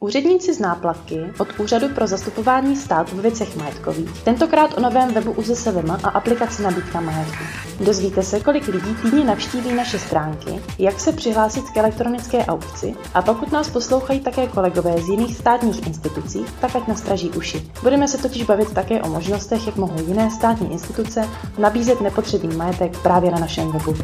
Úředníci z náplavky od Úřadu pro zastupování státu ve věcech majetkových, tentokrát o novém webu UZSVM a aplikaci nabídka majetku. Dozvíte se, kolik lidí týdně navštíví naše stránky, jak se přihlásit k elektronické aukci a pokud nás poslouchají také kolegové z jiných státních institucí, tak ať nastraží uši. Budeme se totiž bavit také o možnostech, jak mohou jiné státní instituce nabízet nepotřebný majetek právě na našem webu.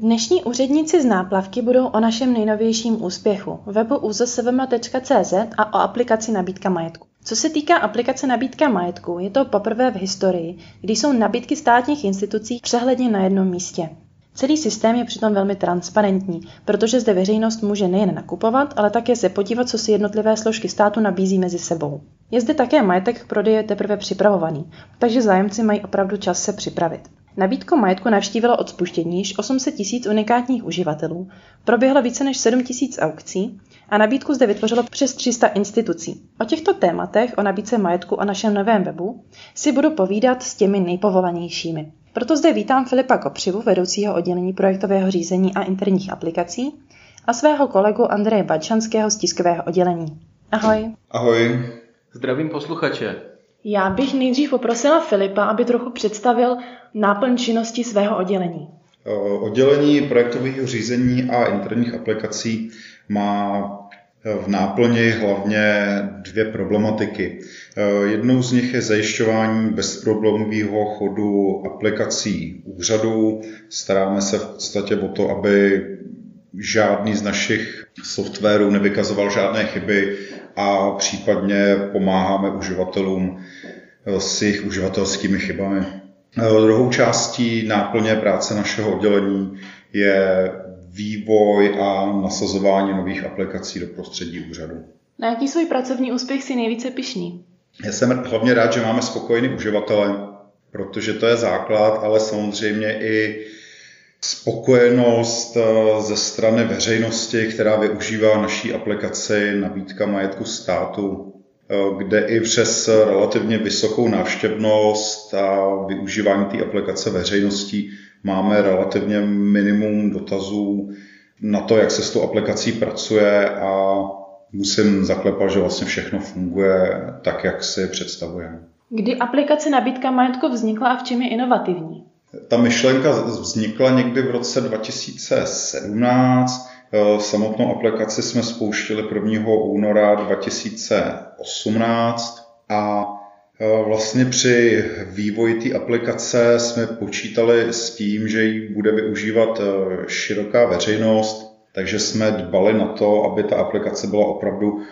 Dnešní úředníci z náplavky budou o našem nejnovějším úspěchu, webu uzsvm.cz a o aplikaci nabídka majetku. Co se týká aplikace nabídka majetku, je to poprvé v historii, kdy jsou nabídky státních institucí přehledně na jednom místě. Celý systém je přitom velmi transparentní, protože zde veřejnost může nejen nakupovat, ale také se podívat, co si jednotlivé složky státu nabízí mezi sebou. Je zde také majetek k prodeji teprve připravovaný, takže zájemci mají opravdu čas se připravit. Nabídku majetku navštívilo od spuštění již 800 tisíc unikátních uživatelů, proběhlo více než 7 tisíc aukcí a nabídku zde vytvořilo přes 300 institucí. O těchto tématech, o nabídce majetku a našem novém webu, si budu povídat s těmi nejpovolanějšími. Proto zde vítám Filipa Kopřivu, vedoucího oddělení projektového řízení a interních aplikací, a svého kolegu Andreje Bačanského z tiskového oddělení. Ahoj. Ahoj. Zdravím posluchače. Já bych nejdřív poprosila Filipa, aby trochu představil náplň činnosti svého oddělení. Oddělení projektového řízení a interních aplikací má v náplni hlavně dvě problematiky. Jednou z nich je zajišťování bezproblémového chodu aplikací úřadů. Staráme se v podstatě o to, aby žádný z našich softwarů nevykazoval žádné chyby a případně pomáháme uživatelům s jejich uživatelskými chybami. Druhou částí náplně práce našeho oddělení je vývoj a nasazování nových aplikací do prostředí úřadu. Na jaký svůj pracovní úspěch si nejvíce pišný? Já jsem hlavně rád, že máme spokojený uživatele, protože to je základ, ale samozřejmě i spokojenost eh, ze strany veřejnosti, která využívá naší aplikaci nabídka majetku státu, eh, kde i přes relativně vysokou návštěvnost a využívání té aplikace veřejností máme relativně minimum dotazů na to, jak se s tou aplikací pracuje a musím zaklepat, že vlastně všechno funguje tak, jak si představujeme. Kdy aplikace nabídka majetku vznikla a v čem je inovativní? Ta myšlenka vznikla někdy v roce 2017. Eh, samotnou aplikaci jsme spouštili 1. února 2018 a eh, vlastně při vývoji té aplikace jsme počítali s tím, že ji bude využívat eh, široká veřejnost, takže jsme dbali na to, aby ta aplikace byla opravdu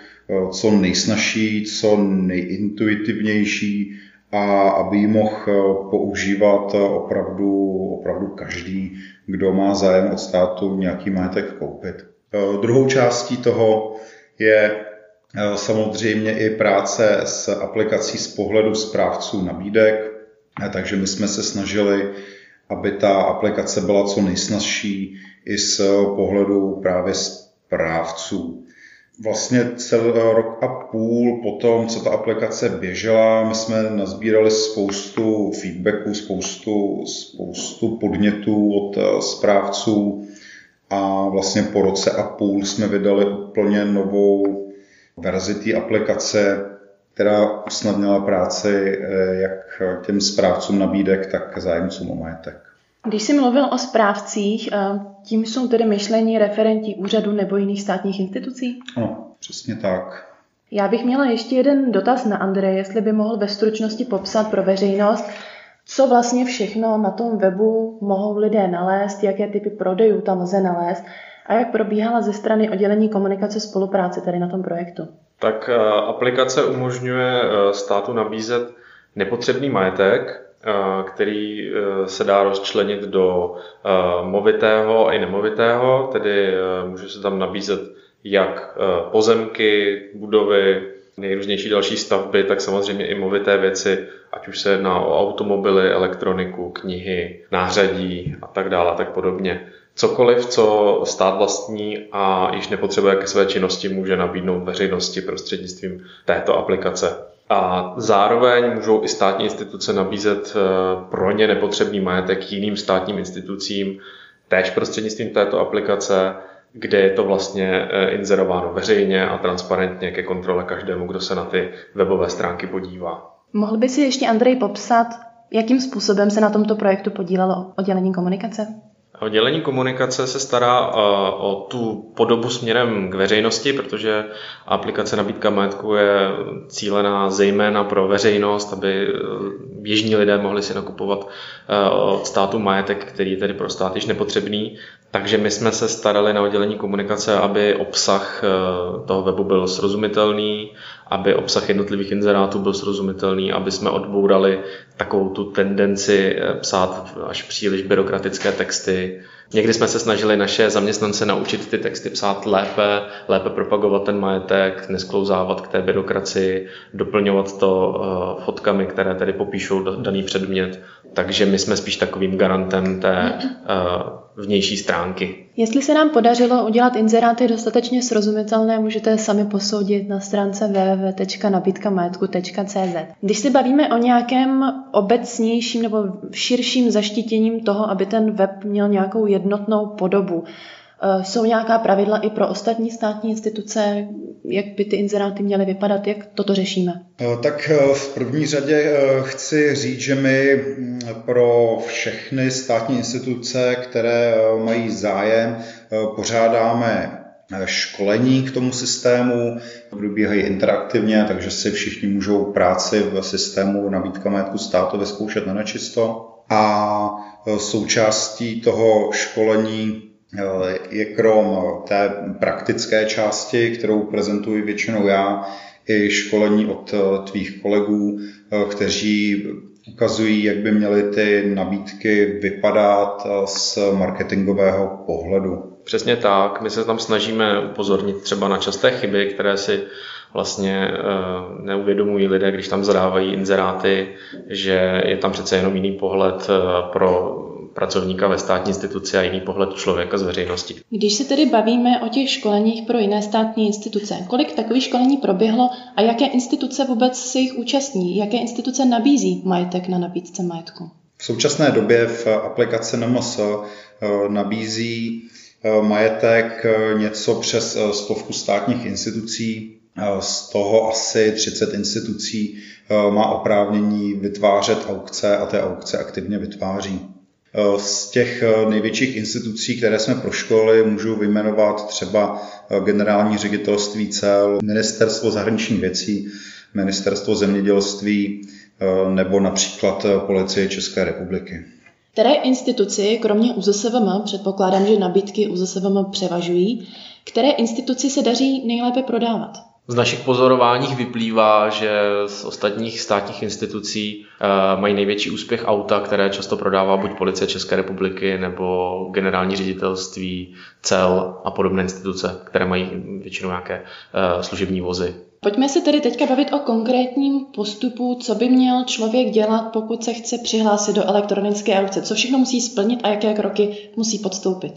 co nejsnažší, co nejintuitivnější, a aby ji mohl eh, používat eh, opravdu, opravdu každý, kdo má zájem od státu nějaký majetek koupit. Eh, druhou částí toho je samozřejmě i práce s aplikací z pohledu správců nabídek, takže my jsme se snažili, aby ta aplikace byla co nejsnažší i z pohledu právě správců vlastně celý rok a půl po tom, co ta aplikace běžela, my jsme nazbírali spoustu feedbacků, spoustu, spoustu podnětů od eh, správců a vlastně po roce a půl jsme vydali úplně novou verzi té aplikace, která usnadnila práci eh, jak těm správcům nabídek, tak zájemcům o majetek. Když jsi mluvil o správcích, eh, tím jsou tedy myšlení referenti úřadu nebo jiných státních institucí? No, přesně tak. Já bych měla ještě jeden dotaz na Andreje, jestli by mohl ve stručnosti popsat pro veřejnost, co vlastně všechno na tom webu mohou lidé nalézt, jaké typy prodejů tam lze nalézt a jak probíhala ze strany oddělení komunikace spolupráce tady na tom projektu. Tak eh, aplikace umožňuje eh, státu nabízet nepotřebný majetek, který e, se dá rozčlenit do e, movitého i nemovitého, tedy může se tam nabízet jak pozemky, budovy, nejrůznější další stavby, tak samozřejmě i movité věci, ať už se jedná o automobily, elektroniku, knihy, nářadí a tak dále a tak podobně. Cokoliv, co stát vlastní a již nepotřebuje ke své činnosti, může nabídnout veřejnosti prostřednictvím této aplikace. A zároveň můžou i státní instituce nabízet eh, pro ně nepotřebný majetek jiným státním institucím, též prostřednictvím této aplikace. kde je to vlastně inzerováno veřejně a transparentně ke kontrole každému, kdo se na ty webové stránky podívá. Mohl by si ještě Andrej popsat, jakým způsobem se na tomto projektu podílelo oddělení komunikace? Oddělení komunikace se stará eh, o tu podobu směrem k veřejnosti, protože aplikace nabídka majetku je cílená zejména pro veřejnost, aby eh, běžní lidé mohli si nakupovat eh, od státu majetek, který je tedy pro stát již nepotřebný. Takže my jsme se starali na oddělení komunikace, aby obsah toho webu byl srozumitelný, aby obsah jednotlivých inzerátů byl srozumitelný, aby jsme odbourali takovou tu tendenci psát až příliš byrokratické texty, Někdy jsme se snažili naše zaměstnance naučit ty texty psát lépe, lépe propagovat ten majetek, nesklouzávat k té byrokracii, doplňovat to uh, fotkami, které tedy popíšou daný předmět. Takže my jsme spíš takovým garantem té uh, vnější stránky. Jestli se nám podařilo udělat inzeráty dostatečně srozumitelné, můžete sami posoudit na stránce www.nabídkamajetku.cz. Když se bavíme o nějakém obecnějším nebo širším zaštítěním toho, aby ten web měl nějakou jednotnou podobu, jsou nějaká pravidla i pro ostatní státní instituce, jak by ty inzeráty měly vypadat, jak toto řešíme? Eh, tak eh, v první řadě chci říct, že my mm, pro všechny státní instituce, které mají zájem, pořádáme školení k tomu systému, probíhají interaktivně, takže si všichni můžou práci v systému nabídka majetku státu vyzkoušet na nečisto. A součástí toho školení Eh, je krom té praktické části, kterou prezentuji většinou já, i školení od eh, tvých kolegů, eh, kteří ukazují, jak by měly ty nabídky vypadat z marketingového pohledu. Přesně tak. My se tam snažíme upozornit třeba na časté chyby, které si vlastně neuvědomují lidé, když tam zadávají inzeráty, že je tam přece jenom jiný pohled pro pracovníka ve státní instituci a jiný pohled člověka z veřejnosti. Když se tedy bavíme o těch školeních pro jiné státní instituce, kolik takových školení proběhlo a jaké instituce vůbec se jich účastní? Jaké instituce nabízí majetek na nabídce majetku? V současné době v aplikaci NMS eh, nabízí eh, majetek eh, něco přes stovku státních institucí, z toho asi 30 institucí má oprávnění vytvářet aukce a té aukce aktivně vytváří. Eh, z těch eh, největších institucí, které jsme proškolili, můžu vyjmenovat třeba eh, generální ředitelství cel, ministerstvo zahraničních věcí, ministerstvo zemědělství nebo například policie České republiky. Které instituci, kromě UZSVM, předpokládám, že nabídky UZSVM převažují, které instituci se daří nejlépe prodávat? Z našich pozorováních vyplývá, že z ostatních státních institucí uh, mají největší úspěch auta, které často prodává buď policie České republiky nebo generální ředitelství, cel a podobné instituce, které mají většinou nějaké uh, služební vozy. Pojďme se tedy teďka bavit o konkrétním postupu, co by měl člověk dělat, pokud se chce přihlásit do elektronické aukce. Co všechno musí splnit a jaké kroky musí podstoupit?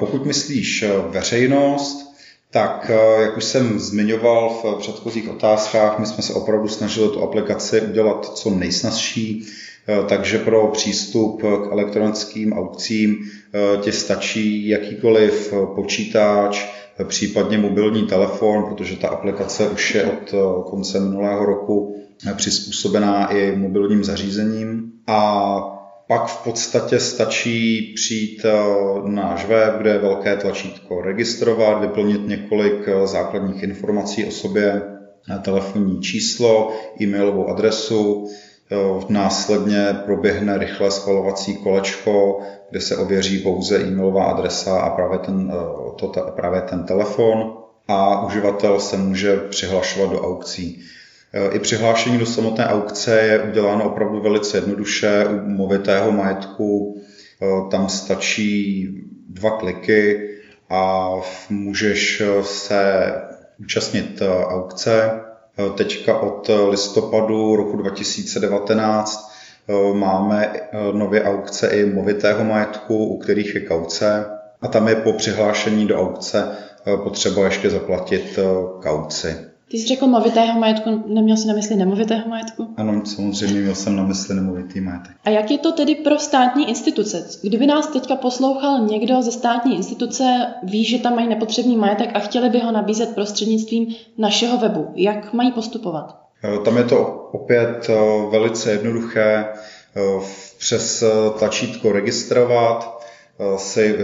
Pokud myslíš veřejnost, tak eh, jak už jsem zmiňoval v předchozích otázkách, my jsme se opravdu snažili tu aplikaci udělat co nejsnazší, eh, takže pro přístup k elektronickým aukcím eh, ti stačí jakýkoliv počítač, případně mobilní telefon, protože ta aplikace už je od konce minulého roku přizpůsobená i mobilním zařízením. A pak v podstatě stačí přijít eh, na web, kde je velké tlačítko registrovat, vyplnit několik eh, základních informací o sobě, eh, telefonní číslo, e-mailovou adresu, následně proběhne rychle schvalovací kolečko, kde se ověří pouze e-mailová adresa a právě ten, to, právě ten telefon a uživatel se může přihlašovat do aukcí. I přihlášení do samotné aukce je uděláno opravdu velice jednoduše. U movitého majetku eh, tam stačí dva kliky a můžeš se účastnit eh, aukce. Eh, teďka od listopadu roku 2019 máme nově aukce i movitého majetku, u kterých je kauce a tam je po přihlášení do aukce potřeba ještě zaplatit kauci. Ty jsi řekl movitého majetku, neměl jsi na mysli nemovitého majetku? Ano, samozřejmě měl jsem na mysli nemovitý majetek. A jak je to tedy pro státní instituce? Kdyby nás teďka poslouchal někdo ze státní instituce, ví, že tam mají nepotřebný majetek a chtěli by ho nabízet prostřednictvím našeho webu. Jak mají postupovat? Tam je to opět eh, velice jednoduché. Eh, přes eh, tlačítko registrovat si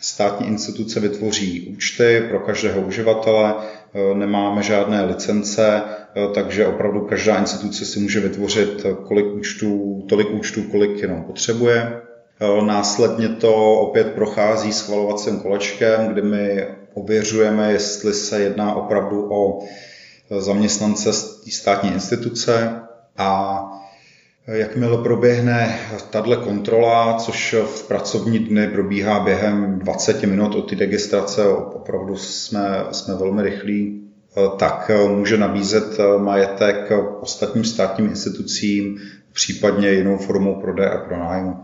státní instituce vytvoří účty pro každého uživatele, nemáme žádné licence, takže opravdu každá instituce si může vytvořit kolik účtů, tolik účtů, kolik jenom potřebuje. Následně to opět prochází schvalovacím kolečkem, kdy my ověřujeme, jestli se jedná opravdu o zaměstnance státní instituce a Jakmile proběhne tahle kontrola, což v pracovní dny probíhá během 20 minut od té registrace, opravdu jsme, jsme velmi rychlí, tak může nabízet majetek ostatním státním institucím, případně jinou formou prodeje a pronájmu.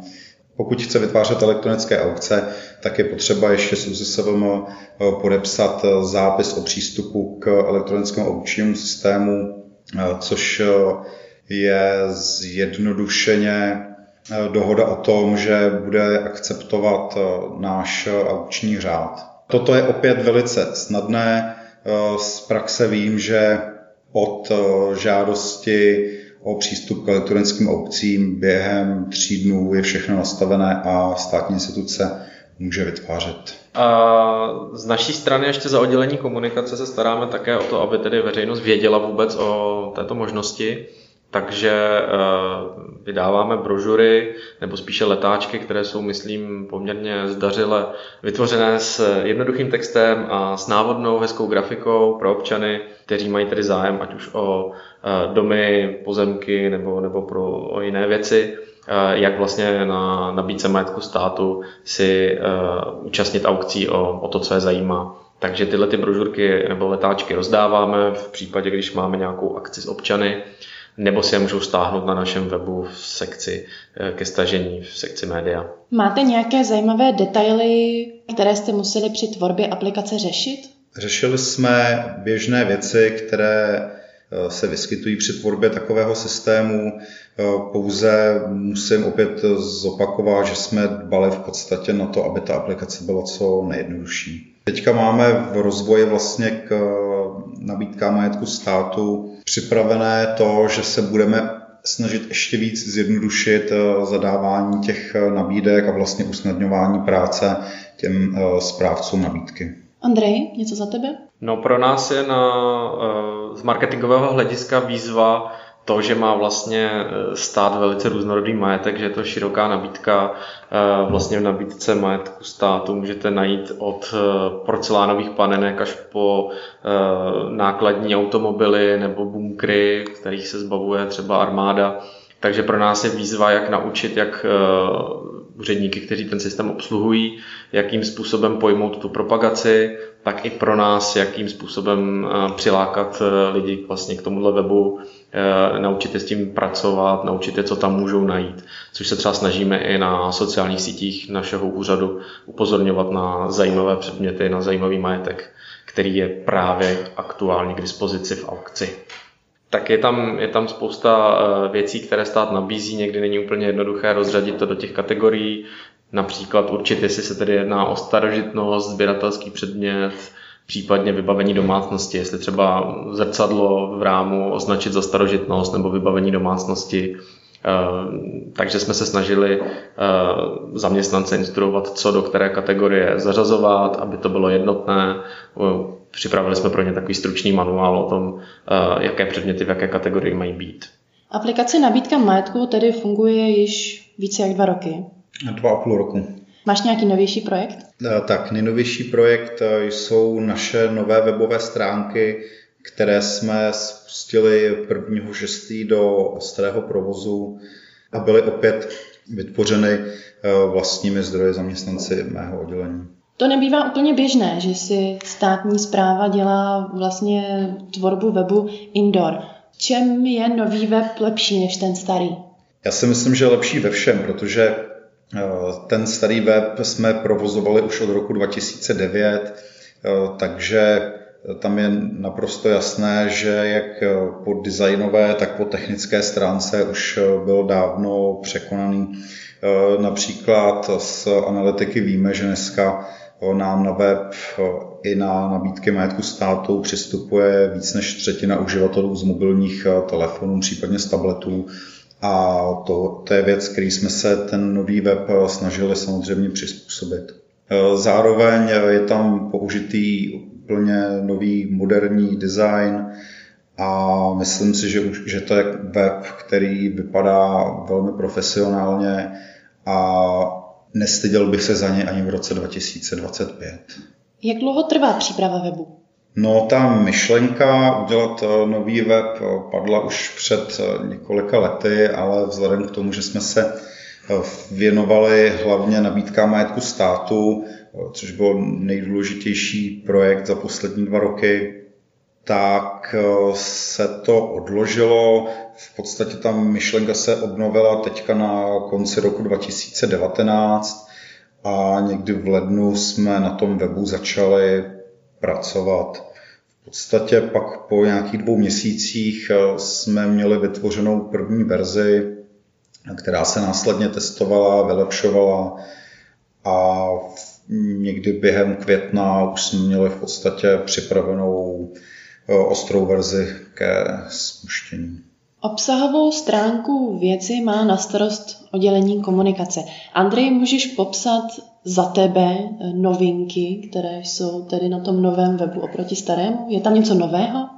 Pokud chce vytvářet elektronické aukce, tak je potřeba ještě s UZSVM podepsat zápis o přístupu k elektronickému aukčnímu systému, což je zjednodušeně dohoda o tom, že bude akceptovat náš aukční řád. Toto je opět velice snadné. Z praxe vím, že od žádosti o přístup k elektronickým aukcím během tří dnů je všechno nastavené a státní instituce může vytvářet. A z naší strany ještě za oddělení komunikace se staráme také o to, aby tedy veřejnost věděla vůbec o této možnosti. Takže eh, vydáváme brožury, nebo spíše letáčky, které jsou, myslím, poměrně zdařile vytvořené s jednoduchým textem a s návodnou hezkou grafikou pro občany, kteří mají tedy zájem, ať už o eh, domy, pozemky nebo, nebo pro o jiné věci, eh, jak vlastně na nabídce majetku státu si účastnit aukcí o, o to, co je zajímá. Takže tyhle ty brožurky nebo letáčky rozdáváme v případě, když máme nějakou akci s občany nebo si je můžou stáhnout na našem webu v sekci eh, ke stažení, v sekci média. Máte nějaké zajímavé detaily, které jste museli při tvorbě aplikace řešit? Řešili jsme běžné věci, které eh, se vyskytují při tvorbě takového systému. Eh, pouze musím opět zopakovat, že jsme dbali v podstatě na to, aby ta aplikace byla co nejjednodušší. Teďka máme v rozvoji vlastně k nabídkám majetku státu připravené to, že se budeme snažit ještě víc zjednodušit eh, zadávání těch eh, nabídek a vlastně usnadňování práce těm eh, správcům nabídky. Andrej, něco za tebe? No pro nás je na, z marketingového hlediska výzva to, že má vlastně eh, stát velice různorodý majetek, že je to široká nabídka, eh, vlastně v nabídce majetku státu můžete najít od eh, porcelánových panenek až po nákladní automobily nebo bunkry, kterých se zbavuje třeba armáda. Takže pro nás je výzva, jak naučit, jak úředníky, kteří ten systém obsluhují, jakým způsobem pojmout tu propagaci, tak i pro nás, jakým způsobem přilákat lidi vlastně k tomuhle webu, Eh, naučit je s tím pracovat, naučit je, co tam můžou najít. Což se třeba snažíme i na sociálních sítích našeho úřadu upozorňovat na zajímavé předměty, na zajímavý majetek, který je právě aktuálně k dispozici v aukci. Tak je tam, je tam spousta eh, věcí, které stát nabízí, někdy není úplně jednoduché rozřadit to do těch kategorií, například určit, jestli se tedy jedná o starožitnost, sběratelský předmět, případně vybavení domácnosti, jestli třeba zrcadlo v rámu označit za starožitnost nebo vybavení domácnosti. Eh, takže jsme se snažili eh, zaměstnance instruovat, co do které kategorie zařazovat, aby to bylo jednotné. Eh, připravili jsme pro ně takový stručný manuál o tom, jaké předměty v jaké kategorii mají být. Aplikace nabídka majetku tedy funguje již více jak dva roky. Dva a půl roku. Máš nějaký novější projekt? Eh, tak, nejnovější projekt eh, jsou naše nové webové stránky, které jsme spustili 1.6. do ostrého provozu a byly opět vytvořeny eh, vlastními zdroji zaměstnanci mého oddělení. To nebývá úplně běžné, že si státní zpráva dělá vlastně tvorbu webu indoor. Čem je nový web lepší než ten starý? Já si myslím, že je lepší ve všem, protože ten starý web jsme provozovali už od roku 2009, eh, takže tam je naprosto jasné, že jak po designové, tak po technické stránce už byl dávno překonaný. Například z analytiky víme, že dneska nám na web i na nabídky majetku státu přistupuje víc než třetina uživatelů z mobilních telefonů, případně z tabletů. A to, to je věc, který jsme se ten nový web snažili samozřejmě přizpůsobit. Zároveň je tam použitý úplně nový moderní design a myslím si, že, už, že to je web, který vypadá velmi profesionálně a nestyděl bych se za ně ani v roce 2025. Jak dlouho trvá příprava webu? No, ta myšlenka udělat eh, nový web eh, padla už před eh, několika lety, ale vzhledem k tomu, že jsme se věnovali hlavně nabídkám majetku státu, což byl nejdůležitější projekt za poslední dva roky, tak se to odložilo. V podstatě ta myšlenka se obnovila teďka na konci roku 2019 a někdy v lednu jsme na tom webu začali pracovat. V podstatě pak po nějakých dvou měsících eh, jsme měli vytvořenou první verzi, která se následně testovala, vylepšovala a někdy během května už jsme měli v podstatě připravenou eh, ostrou verzi ke spuštění. Obsahovou stránku věci má na starost oddělení komunikace. Andrej, můžeš popsat za tebe novinky, které jsou tedy na tom novém webu oproti starému? Je tam něco nového?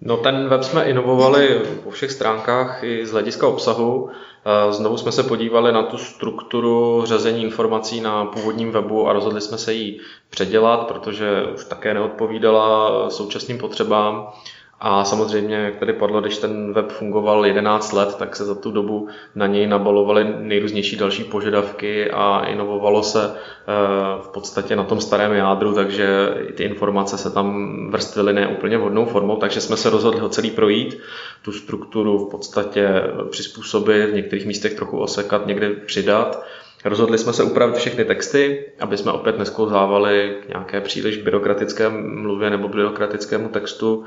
No ten web jsme inovovali po všech stránkách i z hlediska obsahu. Znovu jsme se podívali na tu strukturu řazení informací na původním webu a rozhodli jsme se ji předělat, protože už také neodpovídala současným potřebám. A samozřejmě, jak tady padlo, když ten web fungoval 11 let, tak se za tu dobu na něj nabalovaly nejrůznější další požadavky a inovovalo se eh, v podstatě na tom starém jádru, takže ty informace se tam vrstvily ne úplně vhodnou formou, takže jsme se rozhodli ho celý projít, tu strukturu v podstatě přizpůsobit, v některých místech trochu osekat, někde přidat. Rozhodli jsme se upravit všechny texty, aby jsme opět nesklouzávali k nějaké příliš byrokratické mluvě nebo byrokratickému textu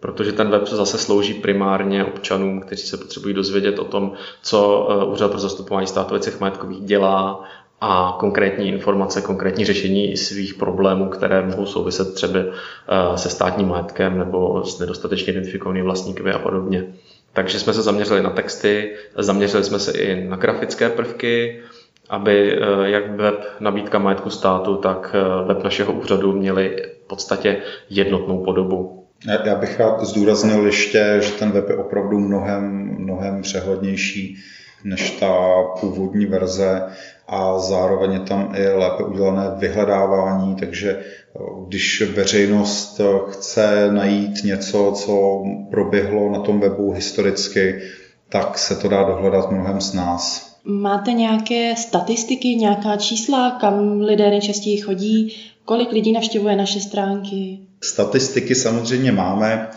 protože ten web zase slouží primárně občanům, kteří se potřebují dozvědět o tom, co eh, Úřad pro zastupování státu věcech majetkových dělá a konkrétní informace, konkrétní řešení svých problémů, které mohou souviset třeba eh, se státním majetkem nebo s nedostatečně identifikovanými vlastníky a podobně. Takže jsme se zaměřili na texty, zaměřili jsme se i na grafické prvky, aby eh, jak web nabídka majetku státu, tak web našeho úřadu měli v podstatě jednotnou podobu. Já bych rád zdůraznil ještě, že ten web je opravdu mnohem, mnohem přehlednější než ta původní verze a zároveň je tam i lépe udělané vyhledávání, takže eh, když veřejnost chce najít něco, co proběhlo na tom webu historicky, tak se to dá dohledat mnohem z nás. Máte nějaké statistiky, nějaká čísla, kam lidé nejčastěji chodí, kolik lidí navštěvuje naše stránky? Statistiky samozřejmě máme.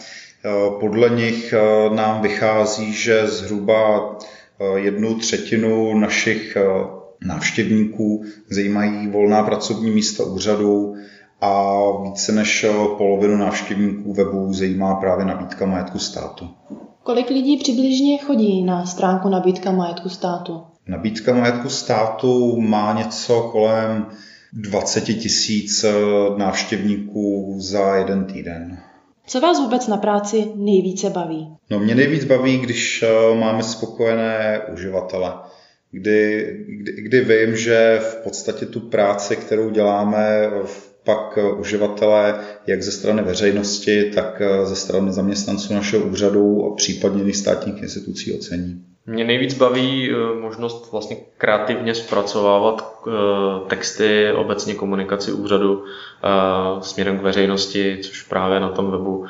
Eh, podle nich eh, nám vychází, že zhruba eh, jednu třetinu našich návštěvníků zajímají volná pracovní místa úřadu a více než polovinu návštěvníků webu zajímá právě nabídka majetku státu. Kolik lidí přibližně chodí na stránku nabídka majetku státu? Nabídka majetku státu má něco kolem 20 tisíc eh, návštěvníků za jeden týden. Co vás vůbec na práci nejvíce baví? No mě nejvíc baví, když eh, máme spokojené uživatele. Kdy, kdy, kdy vím, že v podstatě tu práci, kterou děláme, pak uživatelé jak ze strany veřejnosti, tak eh, ze strany zaměstnanců našeho úřadu a případně jiných státních institucí ocení. Mě nejvíc baví eh, možnost vlastně kreativně zpracovávat eh, texty, obecně komunikaci úřadu eh, směrem k veřejnosti, což právě na tom webu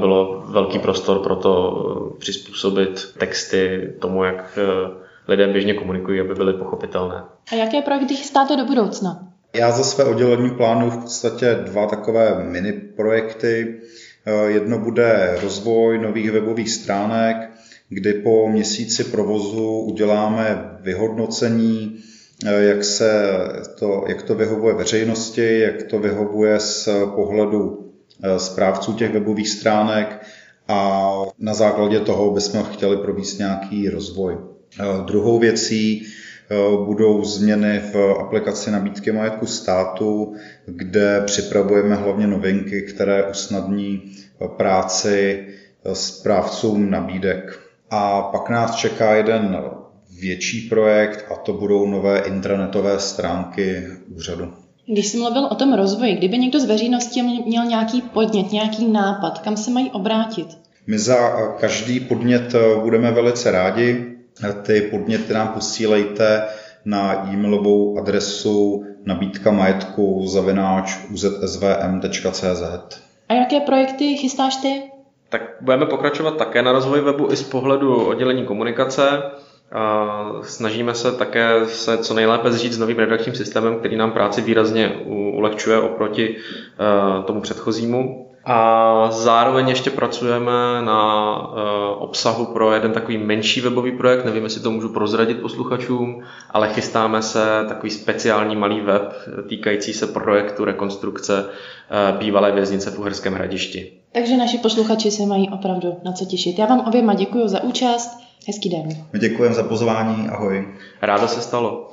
bylo velký prostor pro to přizpůsobit texty tomu, jak lidé běžně komunikují, aby byly pochopitelné. A jaké projekty chystáte do budoucna? Já za své oddělení plánu v podstatě dva takové mini projekty. Jedno bude rozvoj nových webových stránek, kdy po měsíci provozu uděláme vyhodnocení, eh, jak, se to, jak to vyhovuje veřejnosti, jak to vyhovuje z pohledu správců těch webových stránek a na základě toho bychom chtěli provést nějaký rozvoj. Druhou věcí budou změny v aplikaci nabídky majetku státu, kde připravujeme hlavně novinky, které usnadní práci správcům nabídek. A pak nás čeká jeden větší projekt a to budou nové intranetové stránky úřadu. Když jsi mluvil o tom rozvoji, kdyby někdo z veřejnosti měl nějaký podnět, nějaký nápad, kam se mají obrátit? My za každý podnět budeme velice rádi. Ty podněty nám posílejte na e-mailovou adresu nabídka majetku zavináč uzsvm.cz. A jaké projekty chystáš ty? Tak budeme pokračovat také na rozvoji webu i z pohledu oddělení komunikace. Snažíme se také se co nejlépe zžít s novým redakčním systémem, který nám práci výrazně ulehčuje oproti e, tomu předchozímu. A zároveň ještě pracujeme na e, obsahu pro jeden takový menší webový projekt, nevím, jestli to můžu prozradit posluchačům, ale chystáme se takový speciální malý web týkající se projektu rekonstrukce e, bývalé věznice v Uherském hradišti. Takže naši posluchači se mají opravdu na co těšit. Já vám oběma děkuji za účast. Hezký den. Děkujeme za pozvání. Ahoj. Ráda se stalo.